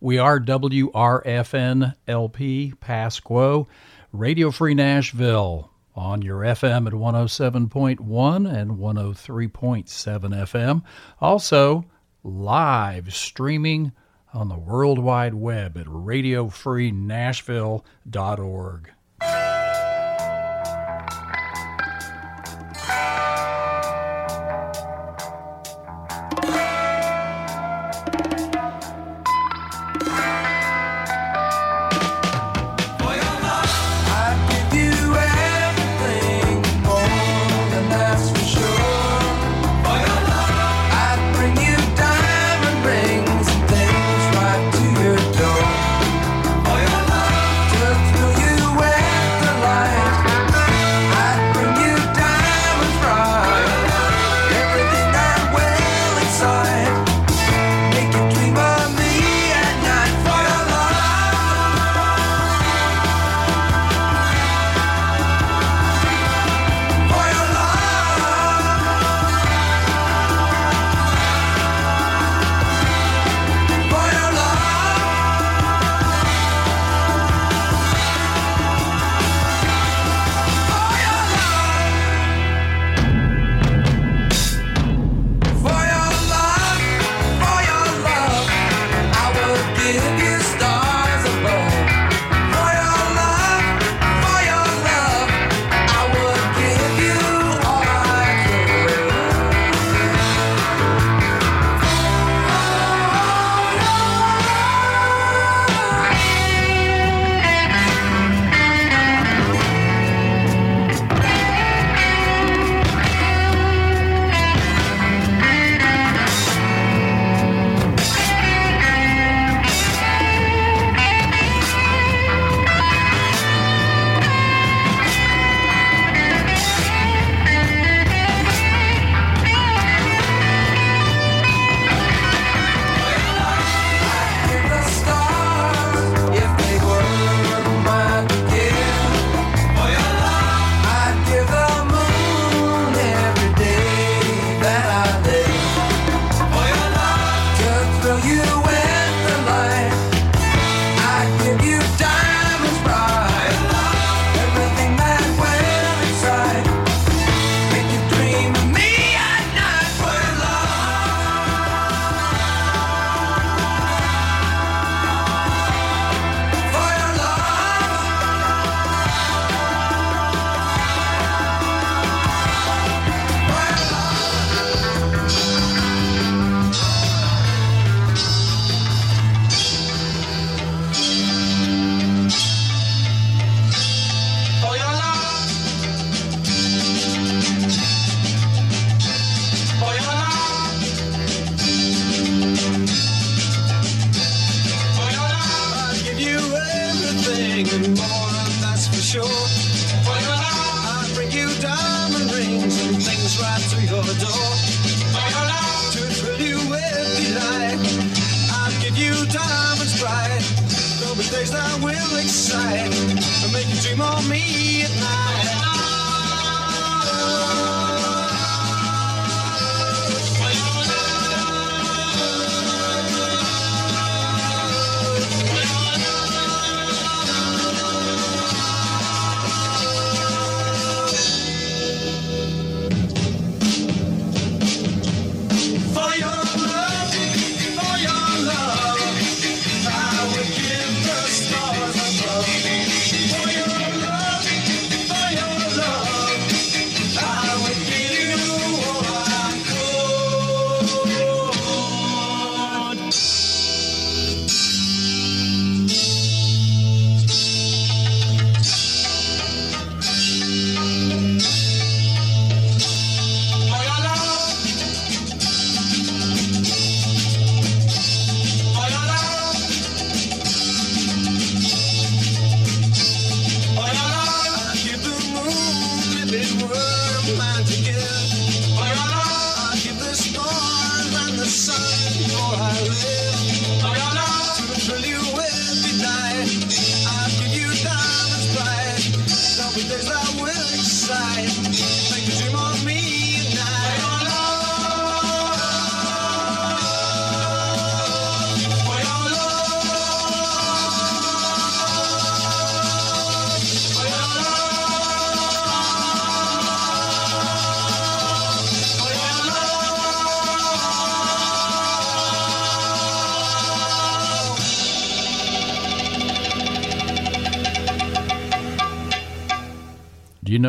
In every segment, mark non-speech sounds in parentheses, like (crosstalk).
We are WRFN LP Pasquo, Radio Free Nashville on your FM at 107.1 and 103.7 FM. Also, live streaming on the World Wide Web at radiofreenashville.org.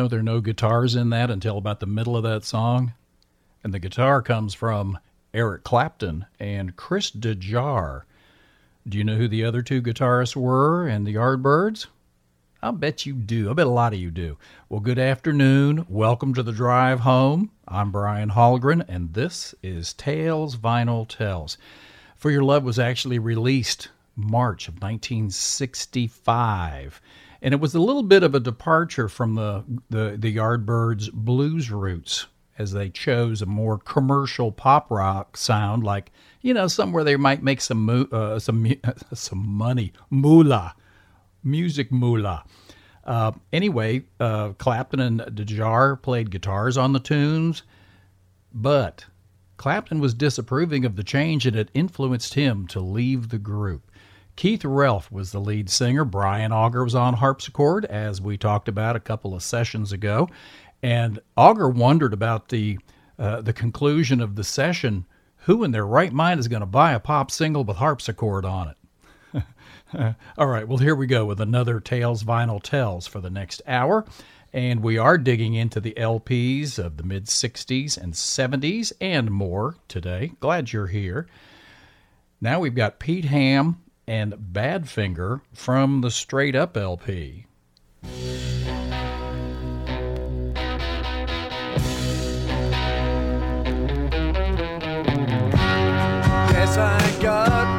There are no guitars in that until about the middle of that song? And the guitar comes from Eric Clapton and Chris Dreja. Do you know who the other two guitarists were in the Yardbirds? I'll bet you do. I bet a lot of you do. Well, good afternoon. Welcome to the drive home. I'm Brian Hallgren, and this is Tales Vinyl Tells. For Your Love was actually released March of 1965 and it was a little bit of a departure from the the, the Yardbirds blues roots as they chose a more commercial pop rock sound, like you know somewhere they might make some uh, some (laughs) some money, moolah, music moolah. Uh, anyway, uh, Clapton and Dreja played guitars on the tunes, but Clapton was disapproving of the change and it influenced him to leave the group. Keith Relf was the lead singer. Brian Auger was on harpsichord, as we talked about a couple of sessions ago. And Auger wondered about the uh, the conclusion of the session. Who in their right mind is going to buy a pop single with harpsichord on it? (laughs) All right, well, here we go with another Tales Vinyl Tells for the next hour. And we are digging into the LPs of the mid 60s and 70s and more today. Glad you're here. Now we've got Pete Ham and Badfinger from the Straight Up LP. Yes, I got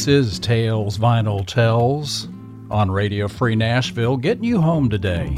This is Tales Vinyl Tells on Radio Free Nashville, getting you home today.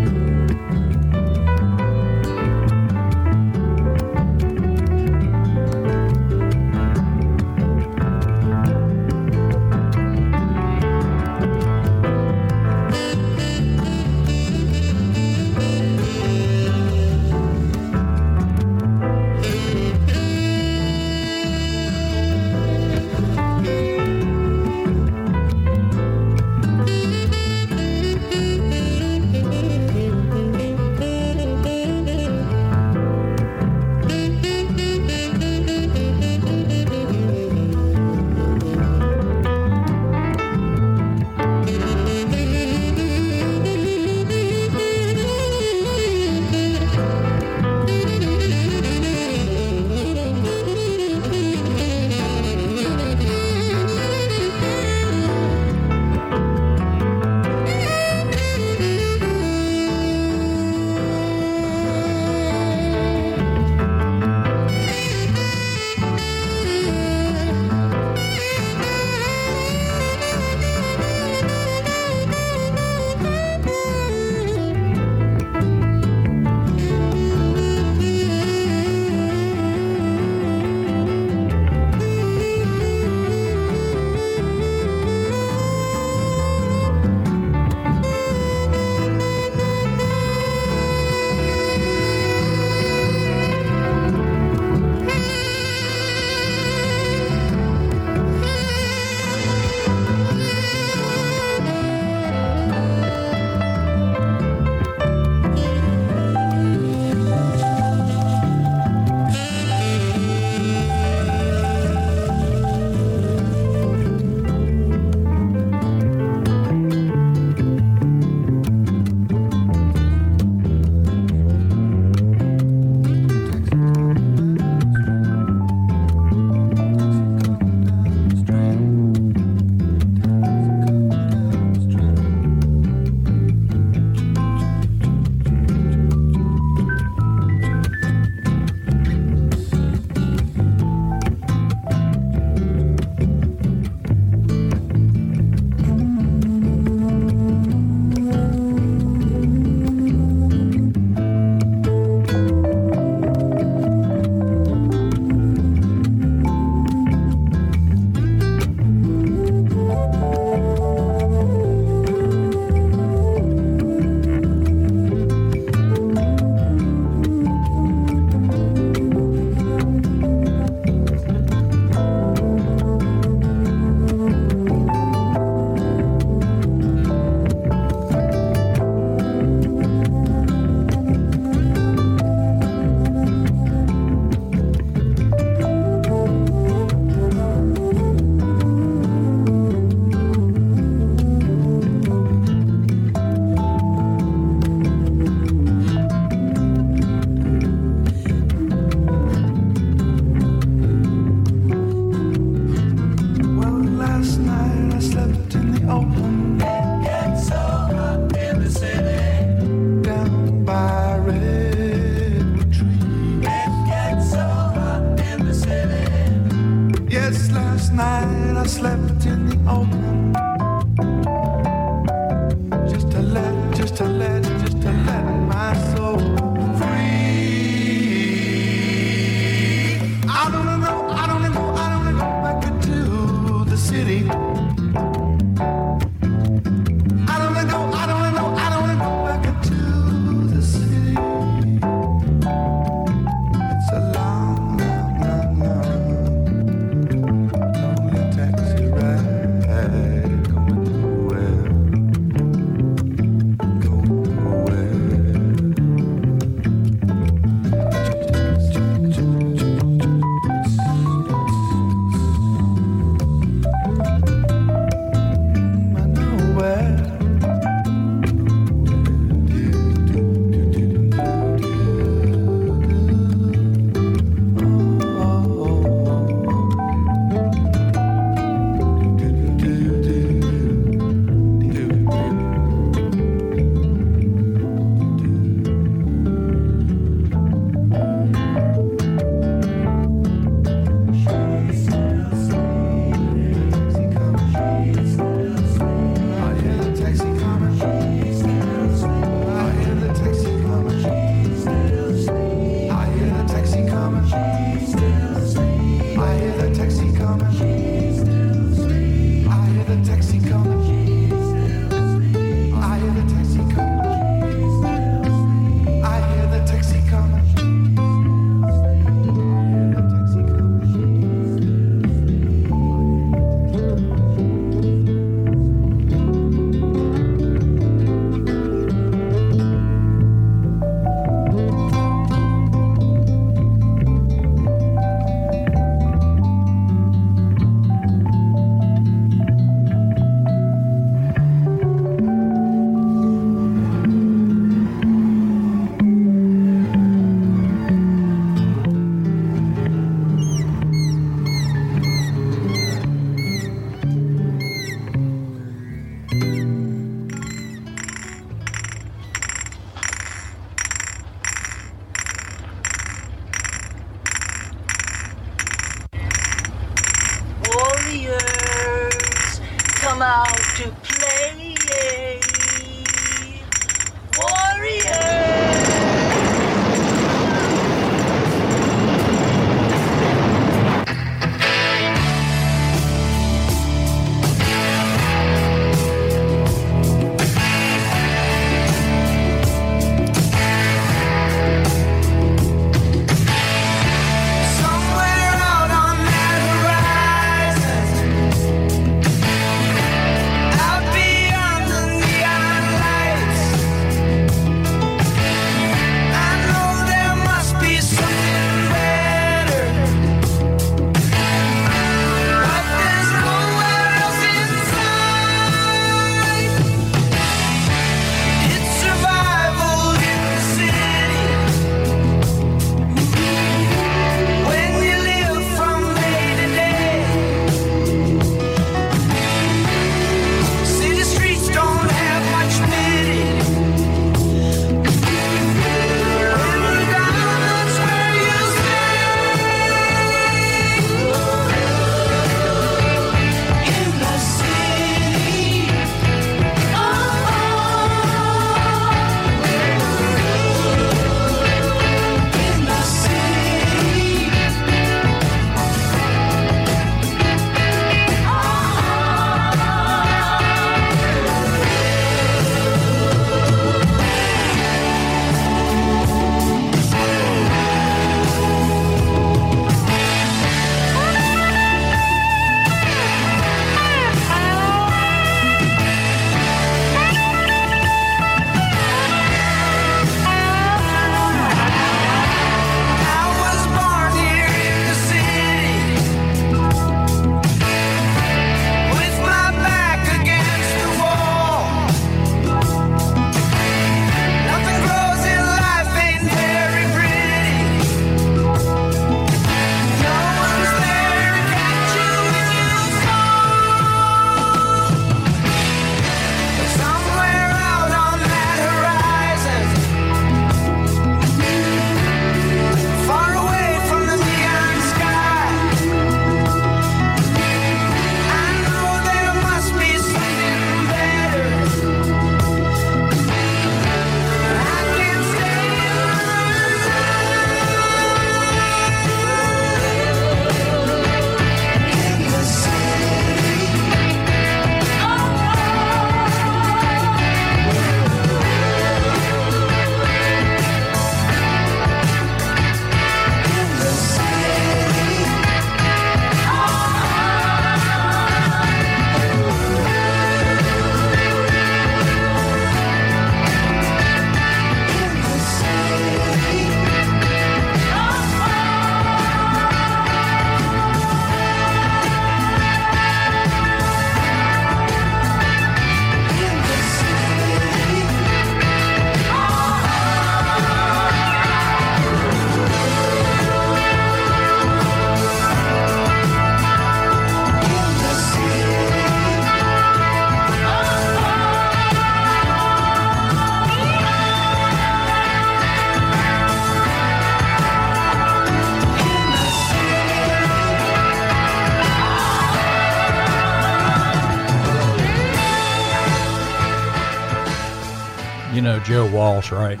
Joe Walsh, right?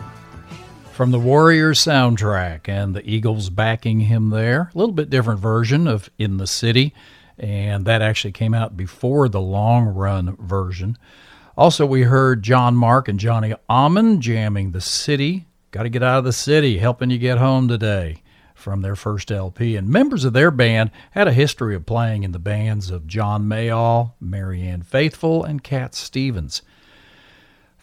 From the Warriors soundtrack and the Eagles backing him there. A little bit different version of In the City, and that actually came out before the long run version. Also, we heard John Mark and Johnny Almond jamming The City. Got to get out of the city, helping you get home today from their first LP. And members of their band had a history of playing in the bands of John Mayall, Marianne Faithfull, and Cat Stevens.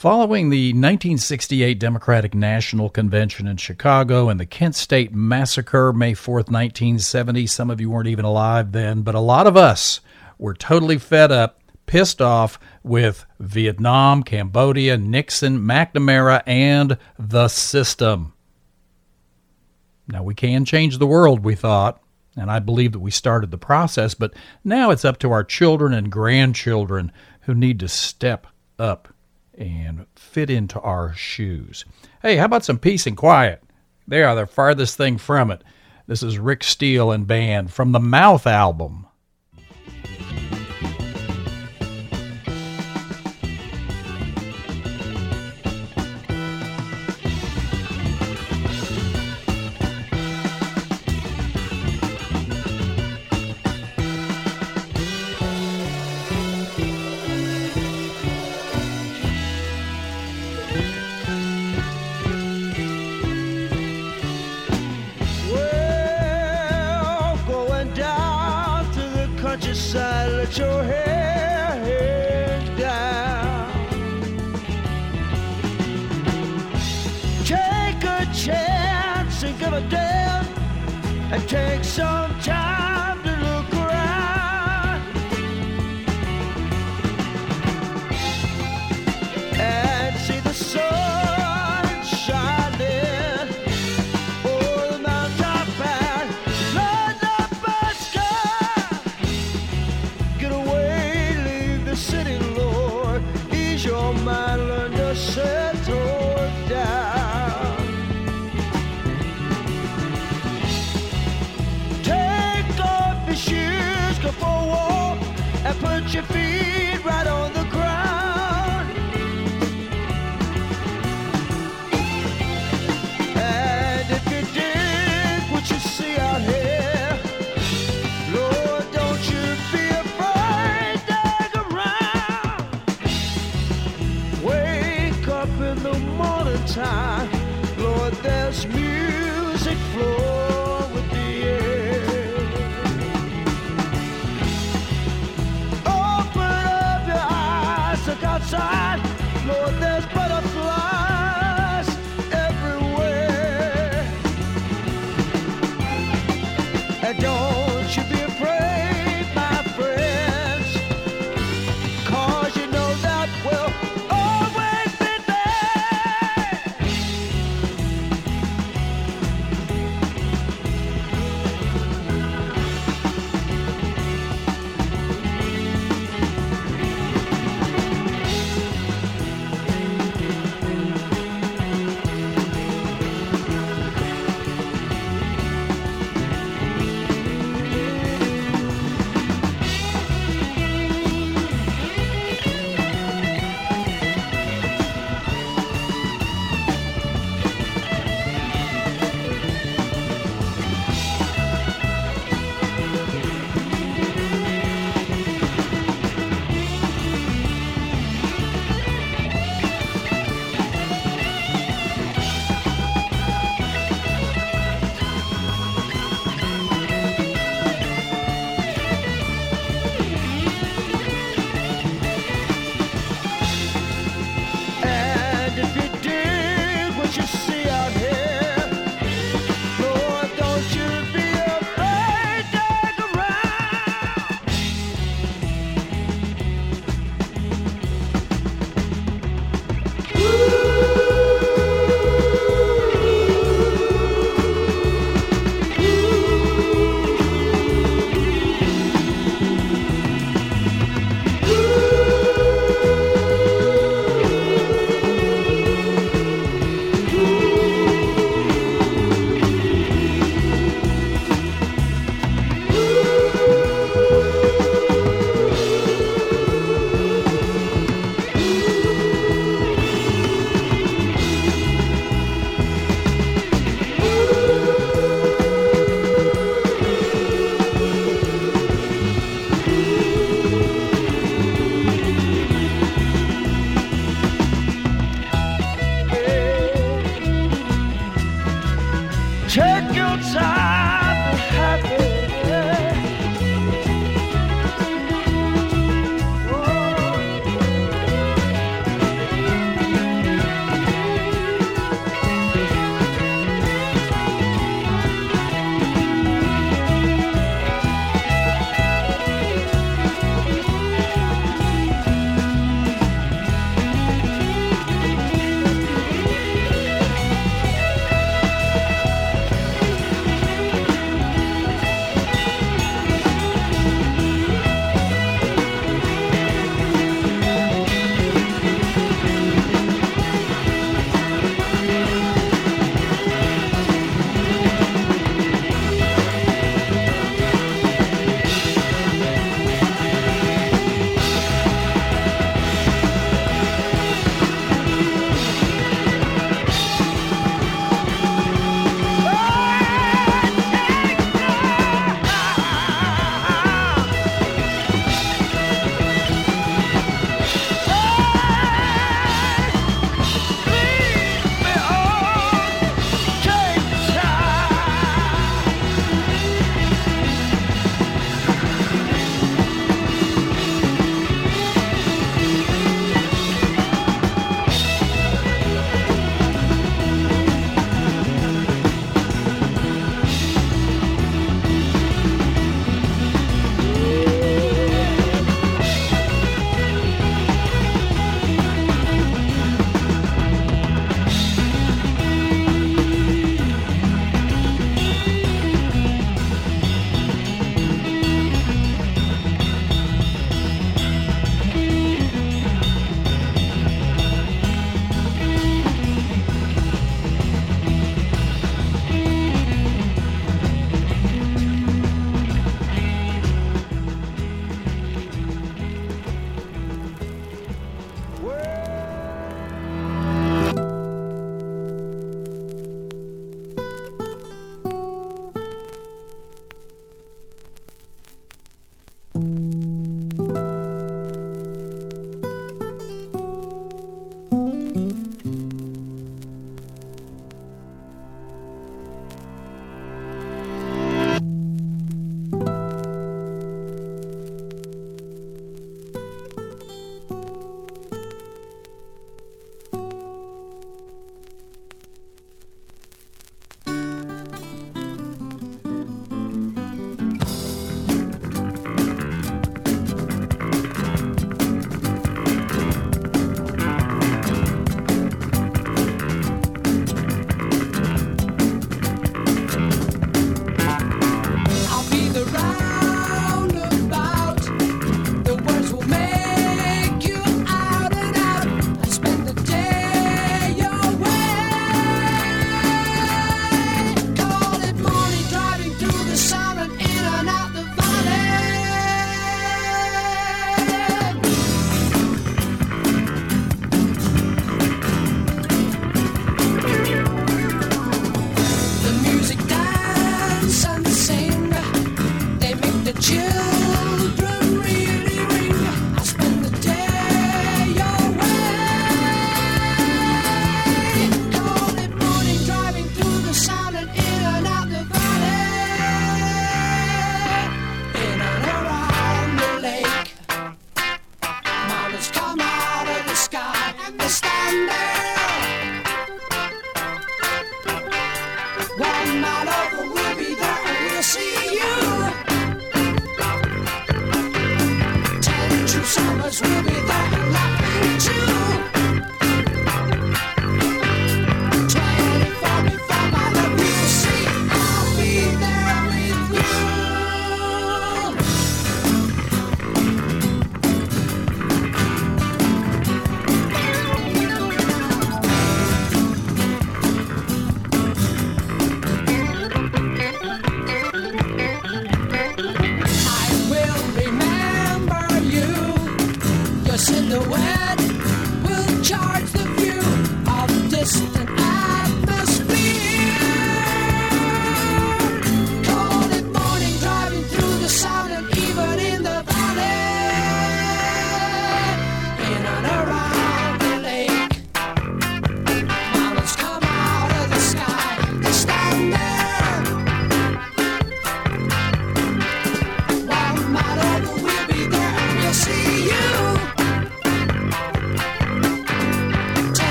Following the 1968 Democratic National Convention in Chicago and the Kent State Massacre, May 4th, 1970, some of you weren't even alive then, but a lot of us were totally fed up, pissed off with Vietnam, Cambodia, Nixon, McNamara, and the system. Now, we can change the world, we thought, and I believe that we started the process, but now it's up to our children and grandchildren who need to step up and fit into our shoes. Hey, how about some peace and quiet? They are the farthest thing from it. This is Rick Steele and band from the Mouth album.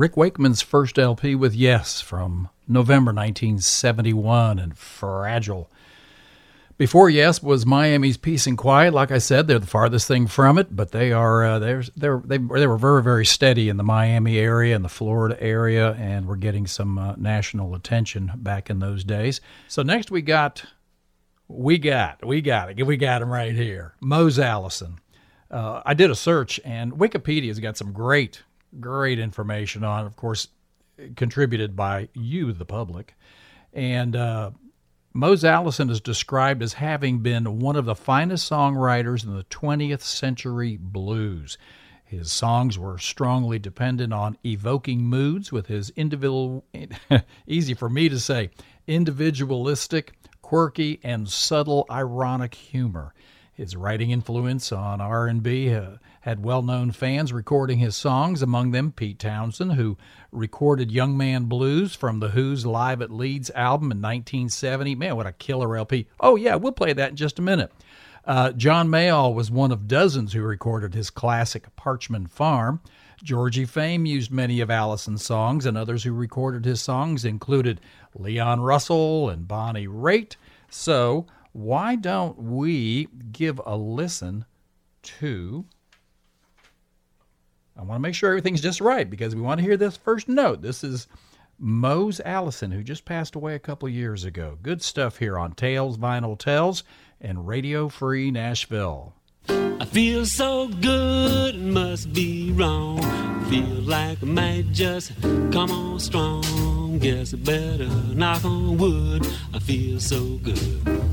Rick Wakeman's first LP with Yes from November 1971 and Fragile. Before Yes was Miami's Peace and Quiet. Like I said, they're the farthest thing from it, but they are uh, they're, they're, they they were very very steady in the Miami area and the Florida area, and we're getting some uh, national attention back in those days. So next we got we got we got it we got him right here, Mose Allison. Uh, I did a search, and Wikipedia's got some great, great information on. Of course, contributed by you, the public, and uh, Mose Allison is described as having been one of the finest songwriters in the 20th century blues. His songs were strongly dependent on evoking moods with his individual, (laughs) easy for me to say, individualistic, quirky, and subtle ironic humor. His writing influence on R&B uh, had well-known fans recording his songs, among them Pete Townshend, who recorded Young Man Blues from The Who's Live at Leeds album in 1970. Man, what a killer LP. Oh, yeah, we'll play that in just a minute. Uh, John Mayall was one of dozens who recorded his classic Parchman Farm. Georgie Fame used many of Allison's songs, and others who recorded his songs included Leon Russell and Bonnie Raitt. So, why don't we give a listen to I want to make sure everything's just right because we want to hear this first note. This is Mose Allison, who just passed away a couple years ago. Good stuff here on Tales Vinyl Tells and Radio Free Nashville. I feel so good, must be wrong. Feel like I might just come on strong. Guess I better knock on wood. I feel so good.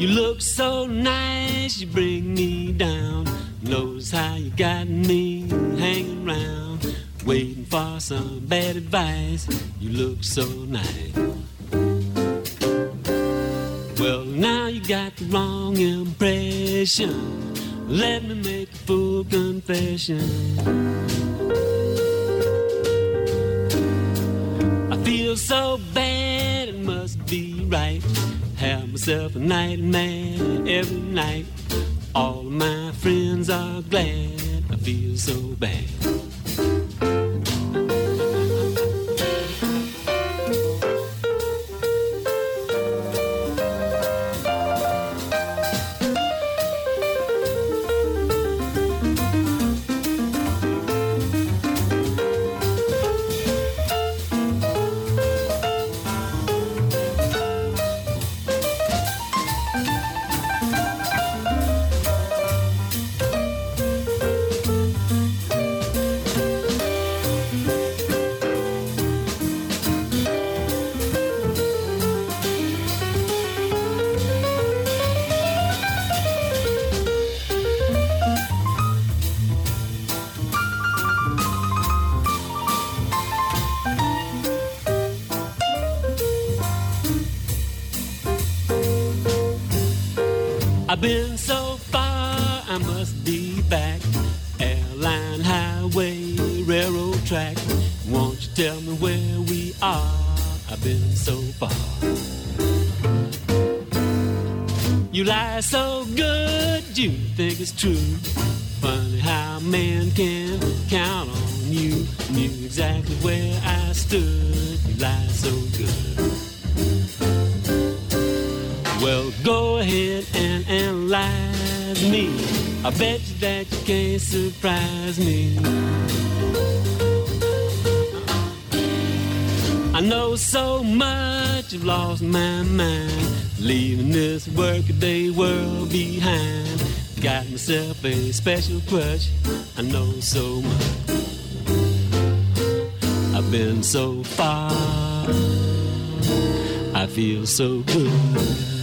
You look so nice, you bring me down. Knows how you got me hanging around, waiting for some bad advice. You look so nice. Well, now you got the wrong impression. Let me make a full confession. I feel so bad, it must be right myself a nightmare every night. All my friends are glad I feel so bad. A special crush. I know so much. I've been so far. I feel so good.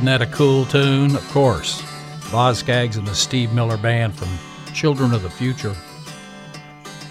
Isn't that a cool tune? Of course. Boz Scaggs and the Steve Miller Band from Children of the Future.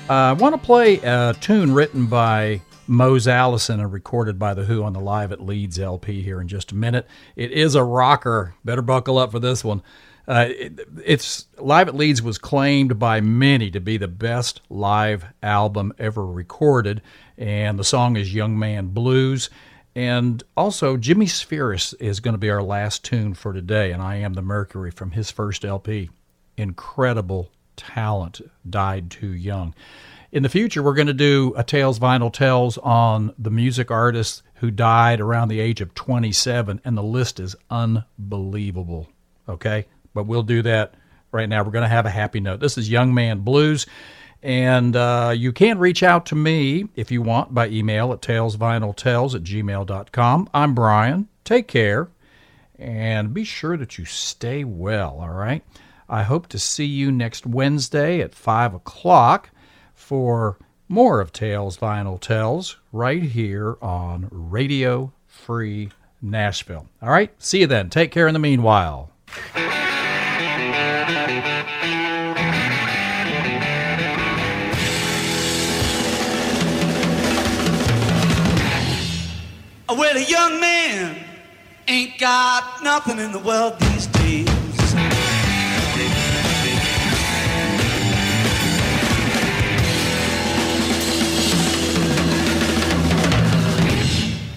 Uh, I want to play a tune written by Mose Allison and recorded by The Who on the Live at Leeds LP here in just a minute. It is a rocker. Better buckle up for this one. Uh, it, it's Live at Leeds was claimed by many to be the best live album ever recorded, and the song is Young Man Blues. And also, Jimmie Spheeris is going to be our last tune for today, and I Am the Mercury from his first LP. Incredible talent, died too young. In the future, we're going to do a Tales Vinyl Tells on the music artists who died around the age of 27, and the list is unbelievable. Okay? But we'll do that right now. We're going to have a happy note. This is Young Man Blues. And uh, you can reach out to me if you want by email at talesvinyltells at gmail.com. I'm Brian. Take care and be sure that you stay well, all right? I hope to see you next Wednesday at 5 o'clock for more of Tales Vinyl Tells right here on Radio Free Nashville. All right, see you then. Take care in the meanwhile. Well, a young man ain't got nothing in the world these days.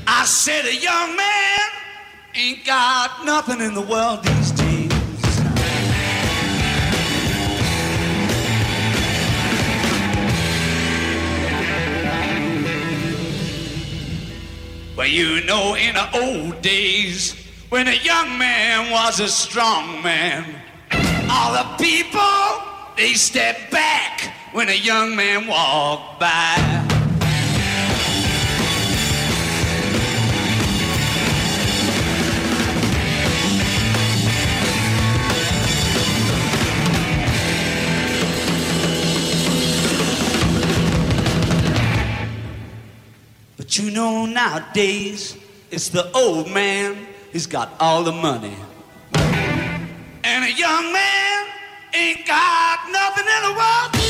I said a young man ain't got nothing in the world these days. Well, you know, in the old days, when a young man was a strong man, all the people, they stepped back when a young man walked by. Know nowadays it's the old man who's got all the money. And a young man ain't got nothing in the world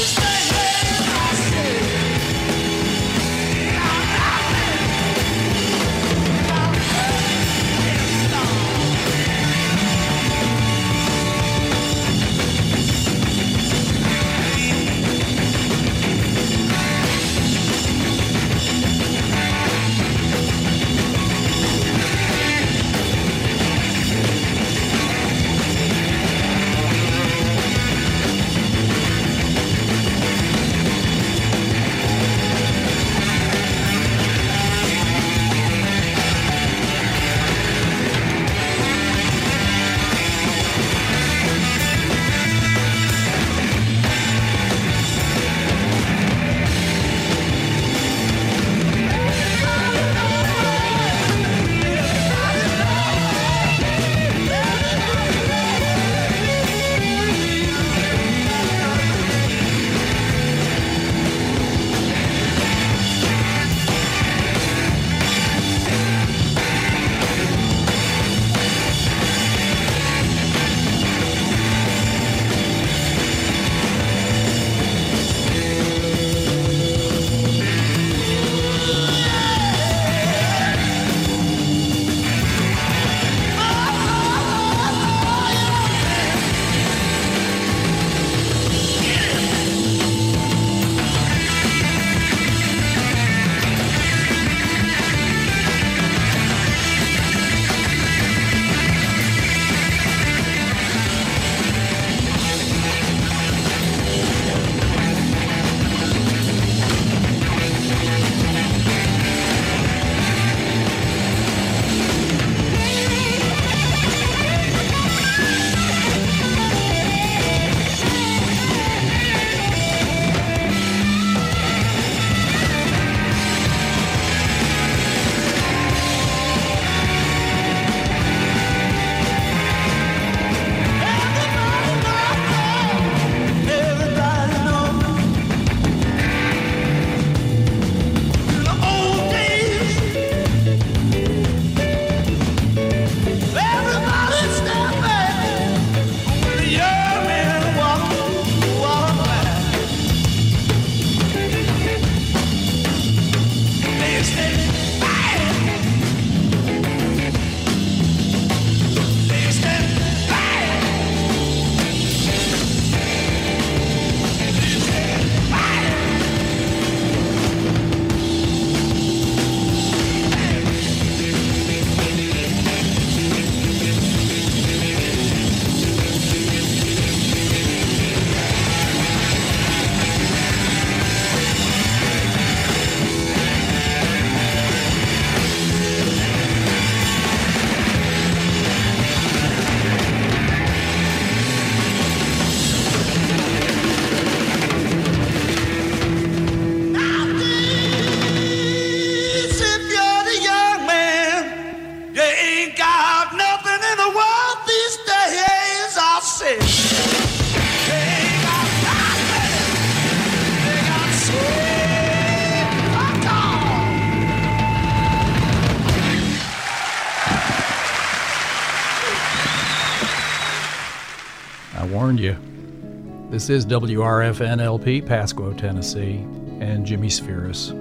This is WRFNLP, Pasquo, Tennessee, and Jimmie Spheeris.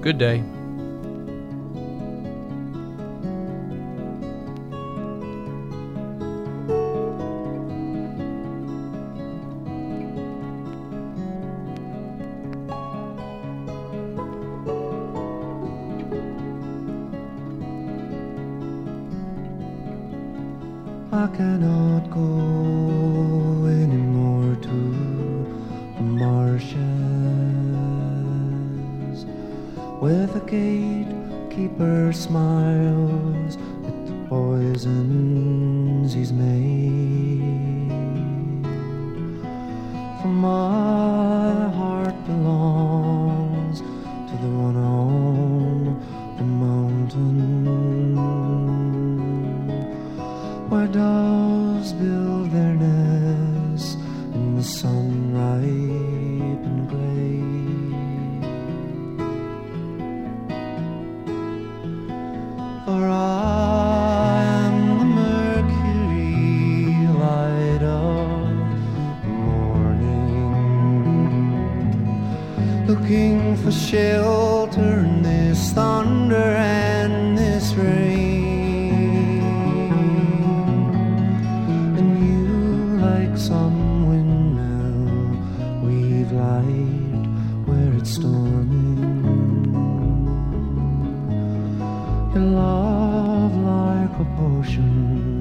Good day. in love like a potion.